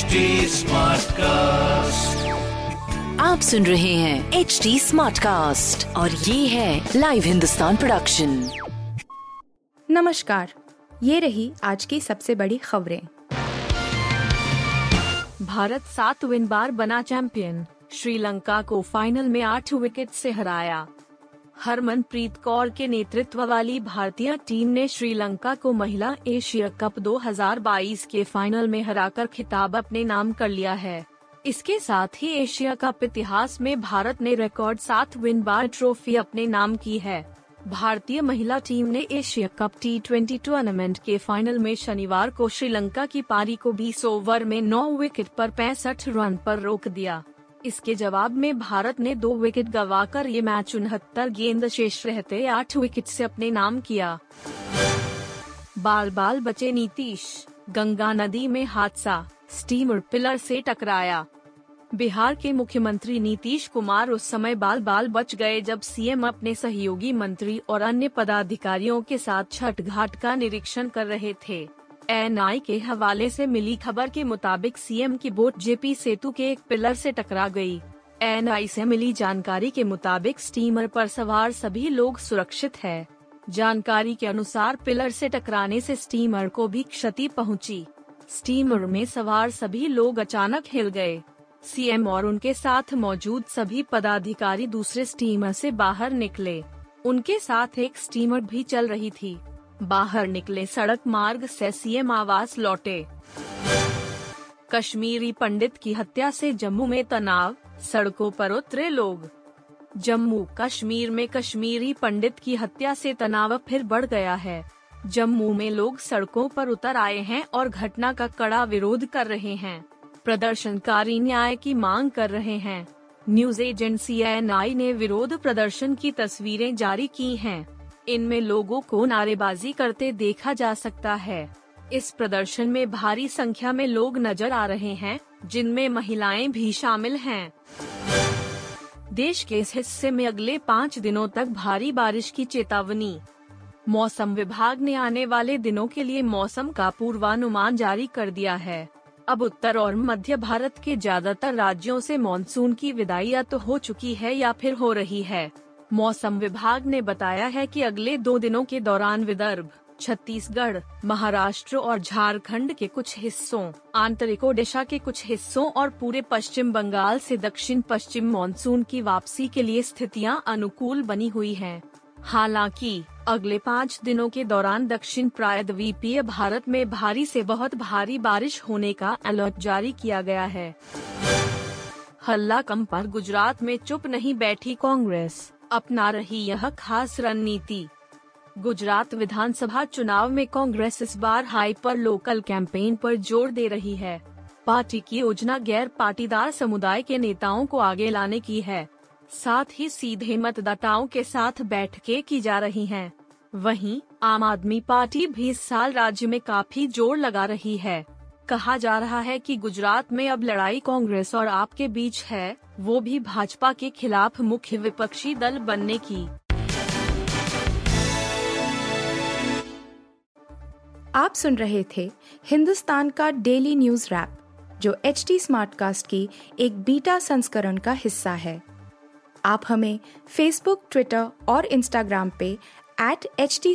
HD cast आप सुन रहे हैं एच डी स्मार्ट कास्ट और ये है लाइव हिंदुस्तान प्रोडक्शन नमस्कार ये रही आज की सबसे बड़ी खबरें। भारत सात विन बार बना चैंपियन श्रीलंका को फाइनल में आठ विकेट से हराया। हरमनप्रीत कौर के नेतृत्व वाली भारतीय टीम ने श्रीलंका को महिला एशिया कप 2022 के फाइनल में हराकर खिताब अपने नाम कर लिया है। इसके साथ ही एशिया कप इतिहास में भारत ने रिकॉर्ड सात विन बार ट्रॉफी अपने नाम की है। भारतीय महिला टीम ने Asia cup T twenty tournament के फाइनल में शनिवार को श्रीलंका की पारी को 20 ओवर में 9 विकेट पर पैंसठ रन पर रोक दिया। इसके जवाब में भारत ने दो विकेट गंवाकर ये मैच उनहत्तर गेंद शेष रहते आठ विकेट से अपने नाम किया। बाल बाल बचे नीतीश, गंगा नदी में हादसा स्टीमर पिलर से टकराया। बिहार के मुख्यमंत्री नीतीश कुमार उस समय बाल बाल बच गए जब सीएम अपने सहयोगी मंत्री और अन्य पदाधिकारियों के साथ छठ घाट का निरीक्षण कर रहे थे। एनआई के हवाले से मिली खबर के मुताबिक सीएम की बोट जेपी सेतु के एक पिलर से टकरा गई। एनआई से मिली जानकारी के मुताबिक स्टीमर पर सवार सभी लोग सुरक्षित है जानकारी के अनुसार पिलर से टकराने से स्टीमर को भी क्षति पहुँची। स्टीमर में सवार सभी लोग अचानक हिल गए सीएम और उनके साथ मौजूद सभी पदाधिकारी दूसरे स्टीमर से बाहर निकले उनके साथ एक स्टीमर भी चल रही थी बाहर निकले सड़क मार्ग से सीएम आवास लौटे। कश्मीरी पंडित की हत्या से जम्मू में तनाव, सड़कों पर उतरे लोग। जम्मू कश्मीर में कश्मीरी पंडित की हत्या से तनाव फिर बढ़ गया है। जम्मू में लोग सड़कों पर उतर आए हैं और घटना का कड़ा विरोध कर रहे हैं। प्रदर्शनकारी न्याय की मांग कर रहे हैं। न्यूज़ एजेंसी एन ने विरोध प्रदर्शन की तस्वीरें जारी की हैं। इनमें लोगों को नारेबाजी करते देखा जा सकता है। इस प्रदर्शन में भारी संख्या में लोग नज़र आ रहे हैं, जिनमें महिलाएँ भी शामिल हैं। देश के इस हिस्से में अगले पाँच दिनों तक भारी बारिश की चेतावनी। मौसम विभाग ने आने वाले दिनों के लिए मौसम का पूर्वानुमान जारी कर दिया है। अब उत्तर और मध्य भारत के ज़्यादातर राज्यों से मानसून की विदाई या तो हो चुकी है या फिर हो रही है। मौसम विभाग ने बताया है कि अगले दो दिनों के दौरान विदर्भ, छत्तीसगढ़, महाराष्ट्र और झारखंड के कुछ हिस्सों, आंतरिक ओडिशा के कुछ हिस्सों और पूरे पश्चिम बंगाल से दक्षिण पश्चिम मानसून की वापसी के लिए स्थितियाँ अनुकूल बनी हुई हैं। हालाँकि, अगले पाँच दिनों के दौरान दक्षिण प्रायद्वीपीय भारत में भारी से बहुत भारी बारिश होने का अलर्ट जारी किया गया है हल्ला कम पर गुजरात में चुप नहीं बैठी कांग्रेस अपना रही यह खास रणनीति। गुजरात विधानसभा चुनाव में कांग्रेस इस बार हाइपर लोकल कैंपेन पर ज़ोर दे रही है। पार्टी की योजना गैर पाटीदार समुदाय के नेताओं को आगे लाने की है। साथ ही सीधे मतदाताओं के साथ बैठकें की जा रही हैं। वहीं आम आदमी पार्टी भी इस साल राज्य में काफ़ी ज़ोर लगा रही है। कहा जा रहा है कि गुजरात में अब लड़ाई कांग्रेस और आप के बीच है, वो भी भाजपा के खिलाफ मुख्य विपक्षी दल बनने की। आप सुन रहे थे हिंदुस्तान का डेली न्यूज़ रैप, जो एच टी स्मार्टकास्ट की एक बीटा संस्करण का हिस्सा है। आप हमें फेसबुक ट्विटर और इंस्टाग्राम पे एट एच टी